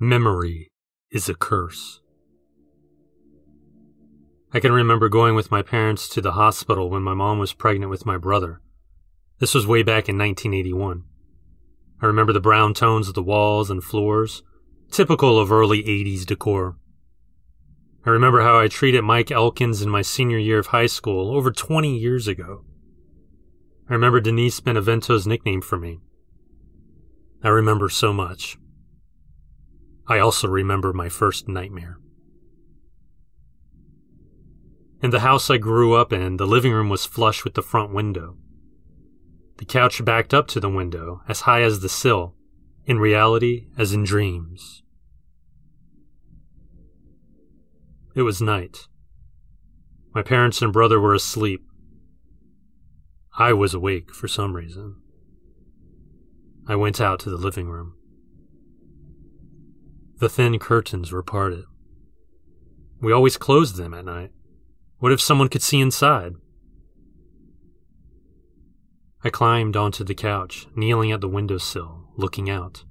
Memory is a curse. I can remember going with my parents to the hospital when my mom was pregnant with my brother. This was way back in 1981. I remember the brown tones of the walls and floors, typical of early 80s decor. I remember how I treated Mike Elkins in my senior year of high school over 20 years ago. I remember Denise Benevento's nickname for me. I remember so much. I also remember my first nightmare. In the house I grew up in, the living room was flush with the front window. The couch backed up to the window, as high as the sill, in reality as in dreams. It was night. My parents and brother were asleep. I was awake for some reason. I went out to the living room. The thin curtains were parted. We always closed them at night. What if someone could see inside? I climbed onto the couch, kneeling at the windowsill, looking out.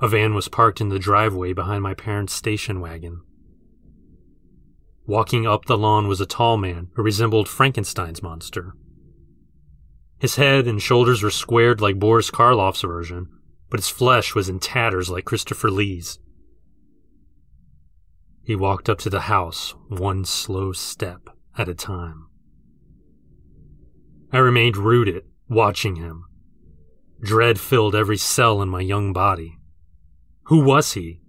A van was parked in the driveway behind my parents' station wagon. Walking up the lawn was a tall man who resembled Frankenstein's monster. His head and shoulders were squared like Boris Karloff's version, but his flesh was in tatters like Christopher Lee's. He walked up to the house one slow step at a time. I remained rooted, watching him. Dread filled every cell in my young body. Who was he?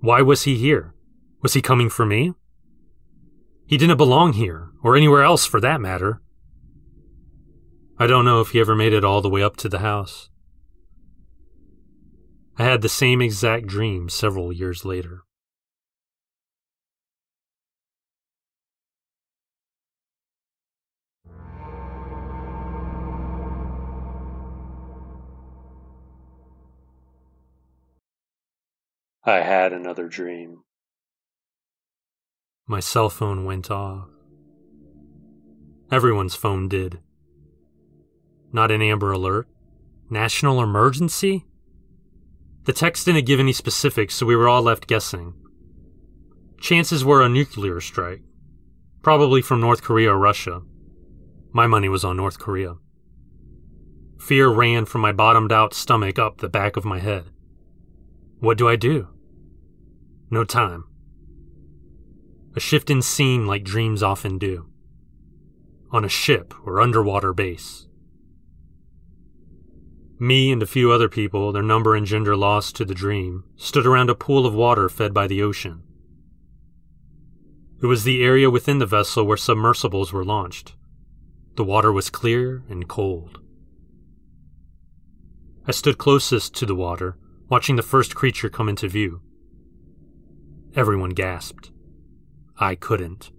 Why was he here? Was he coming for me? He didn't belong here, or anywhere else for that matter. I don't know if he ever made it all the way up to the house. I had the same exact dream several years later. I had another dream. My cell phone went off. Everyone's phone did. Not an Amber Alert. National emergency? The text didn't give any specifics, so we were all left guessing. Chances were a nuclear strike, probably from North Korea or Russia. My money was on North Korea. Fear ran from my bottomed out stomach up the back of my head. What do I do? No time. A shift in scene like dreams often do. On a ship or underwater base. Me and a few other people, their number and gender lost to the dream, stood around a pool of water fed by the ocean. It was the area within the vessel where submersibles were launched. The water was clear and cold. I stood closest to the water, watching the first creature come into view. Everyone gasped. I couldn't.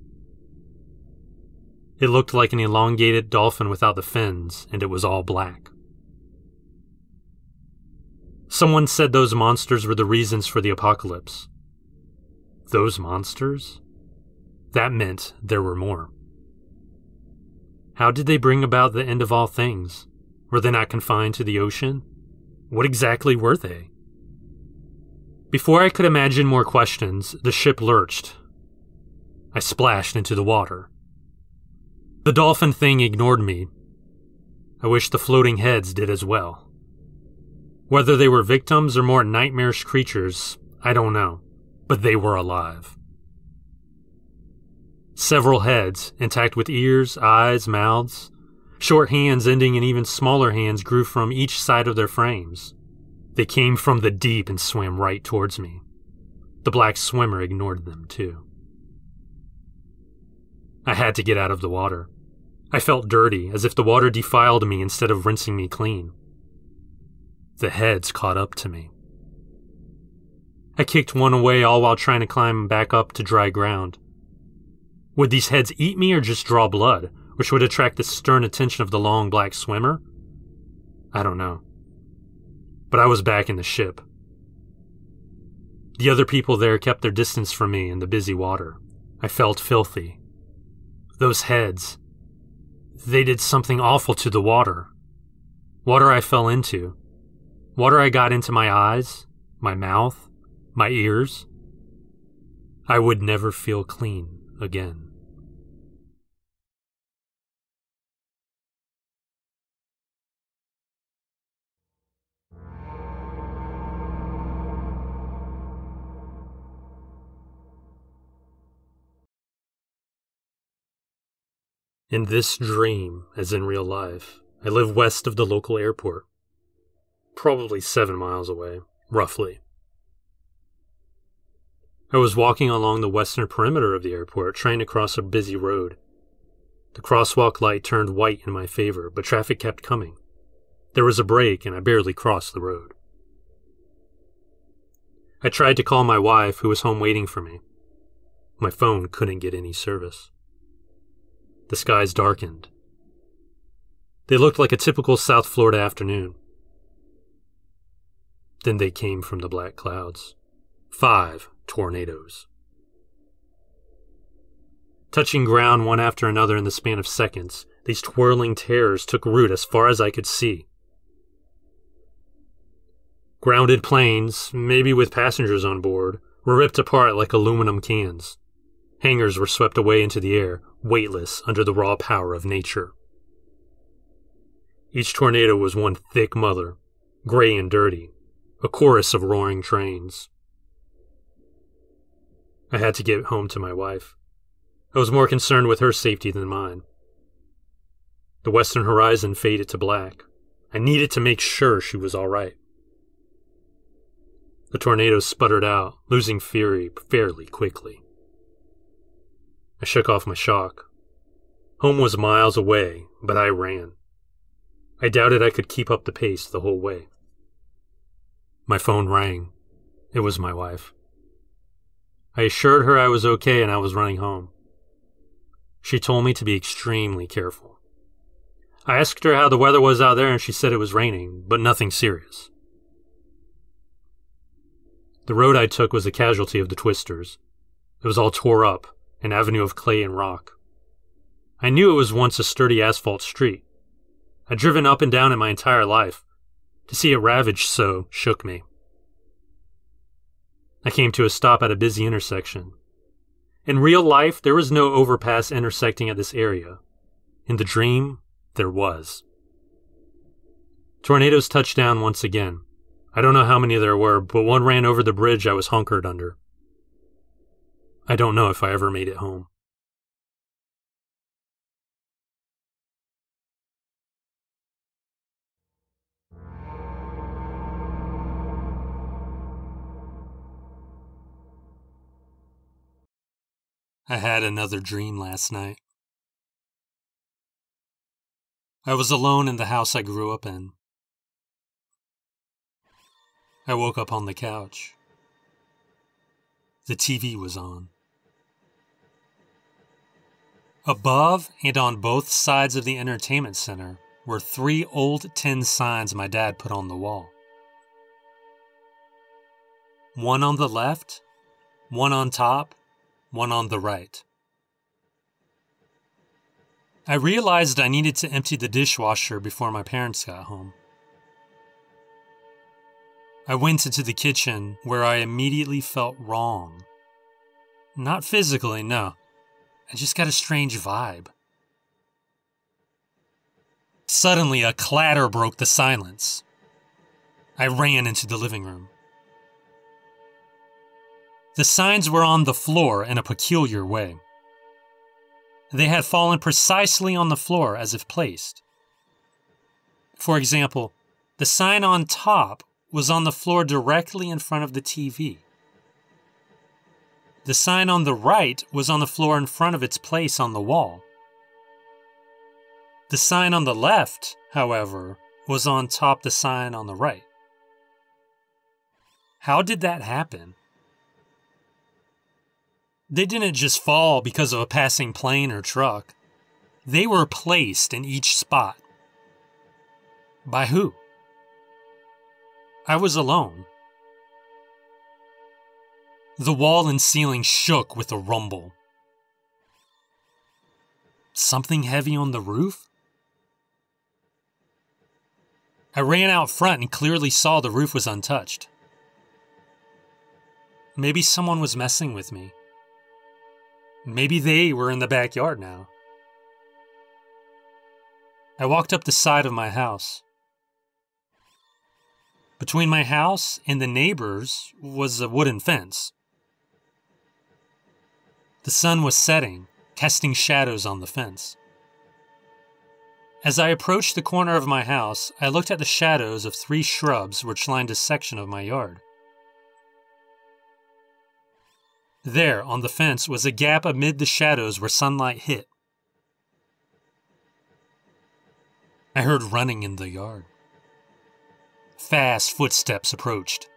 It looked like an elongated dolphin without the fins, and it was all black. Someone said those monsters were the reasons for the apocalypse. Those monsters? That meant there were more. How did they bring about the end of all things? Were they not confined to the ocean? What exactly were they? Before I could imagine more questions, the ship lurched. I splashed into the water. The dolphin thing ignored me. I wish the floating heads did as well. Whether they were victims or more nightmarish creatures, I don't know, but they were alive. Several heads, intact with ears, eyes, mouths, short hands ending in even smaller hands grew from each side of their frames. They came from the deep and swam right towards me. The black swimmer ignored them, too. I had to get out of the water. I felt dirty, as if the water defiled me instead of rinsing me clean. The heads caught up to me. I kicked one away all while trying to climb back up to dry ground. Would these heads eat me or just draw blood, which would attract the stern attention of the long black swimmer? I don't know. But I was back in the ship. The other people there kept their distance from me in the busy water. I felt filthy. Those heads. They did something awful to the water. Water I fell into, Water I got into my eyes, my mouth, my ears. I would never feel clean again. In this dream, as in real life, I live west of the local airport, probably seven miles away, roughly. I was walking along the western perimeter of the airport, trying to cross a busy road. The crosswalk light turned white in my favor, but traffic kept coming. There was a break, and I barely crossed the road. I tried to call my wife, who was home waiting for me. My phone couldn't get any service. The skies darkened. They looked like a typical South Florida afternoon. Then they came from the black clouds. Five tornadoes. Touching ground one after another in the span of seconds, these twirling terrors took root as far as I could see. Grounded planes, maybe with passengers on board, were ripped apart like aluminum cans. Hangars were swept away into the air, weightless under the raw power of nature. Each tornado was one thick mother, gray and dirty, a chorus of roaring trains. I had to get home to my wife. I was more concerned with her safety than mine. The western horizon faded to black. I needed to make sure she was all right. The tornado sputtered out, losing fury fairly quickly. I shook off my shock. Home was miles away, but I ran. I doubted I could keep up the pace the whole way. My phone rang. It was my wife. I assured her I was okay and I was running home. She told me to be extremely careful. I asked her how the weather was out there and she said it was raining, but nothing serious. The road I took was a casualty of the twisters. It was all tore up, an avenue of clay and rock. I knew it was once a sturdy asphalt street. I'd driven up and down it my entire life. To see it ravaged so shook me. I came to a stop at a busy intersection. In real life, there was no overpass intersecting at this area. In the dream, there was. Tornadoes touched down once again. I don't know how many there were, but one ran over the bridge I was hunkered under. I don't know if I ever made it home. I had another dream last night. I was alone in the house I grew up in. I woke up on the couch. The TV was on. Above and on both sides of the entertainment center were three old tin signs my dad put on the wall. One on the left, one on top, one on the right. I realized I needed to empty the dishwasher before my parents got home. I went into the kitchen where I immediately felt wrong. Not physically, no. I just got a strange vibe. Suddenly, a clatter broke the silence. I ran into the living room. The signs were on the floor in a peculiar way. They had fallen precisely on the floor as if placed. For example, the sign on top was on the floor directly in front of the TV. The sign on the right was on the floor in front of its place on the wall. The sign on the left, however, was on top the sign on the right. How did that happen? They didn't just fall because of a passing plane or truck. They were placed in each spot. By who? I was alone. The wall and ceiling shook with a rumble. Something heavy on the roof? I ran out front and clearly saw the roof was untouched. Maybe someone was messing with me. Maybe they were in the backyard now. I walked up the side of my house. Between my house and the neighbors was a wooden fence. The sun was setting, casting shadows on the fence. As I approached the corner of my house, I looked at the shadows of three shrubs which lined a section of my yard. There, on the fence, was a gap amid the shadows where sunlight hit. I heard running in the yard. Fast footsteps approached.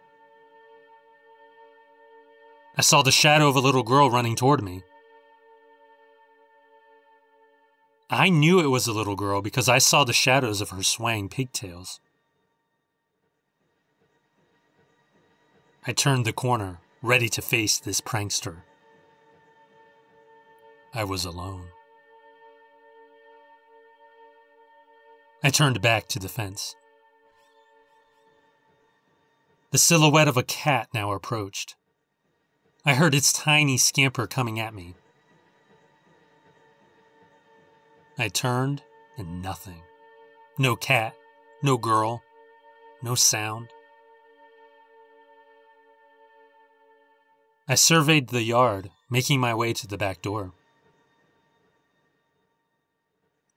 I saw the shadow of a little girl running toward me. I knew it was a little girl because I saw the shadows of her swaying pigtails. I turned the corner, ready to face this prankster. I was alone. I turned back to the fence. The silhouette of a cat now approached. I heard its tiny scamper coming at me. I turned, and nothing. No cat, no girl, no sound. I surveyed the yard, making my way to the back door.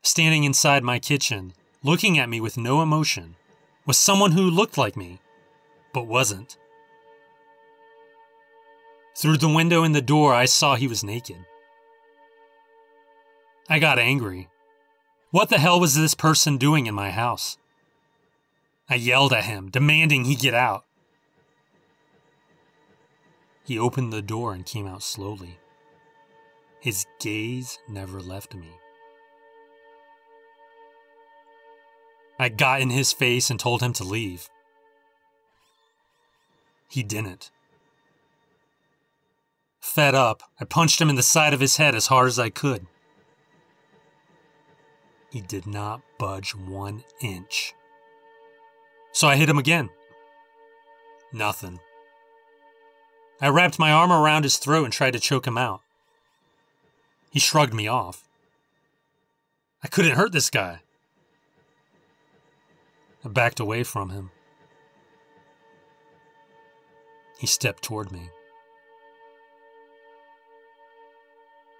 Standing inside my kitchen, looking at me with no emotion, was someone who looked like me, but wasn't. Through the window in the door, I saw he was naked. I got angry. What the hell was this person doing in my house? I yelled at him, demanding he get out. He opened the door and came out slowly. His gaze never left me. I got in his face and told him to leave. He didn't. Fed up, I punched him in the side of his head as hard as I could. He did not budge one inch. So I hit him again. Nothing. I wrapped my arm around his throat and tried to choke him out. He shrugged me off. I couldn't hurt this guy. I backed away from him. He stepped toward me.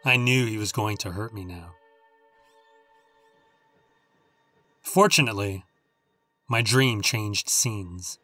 I knew he was going to hurt me now. Fortunately, my dream changed scenes.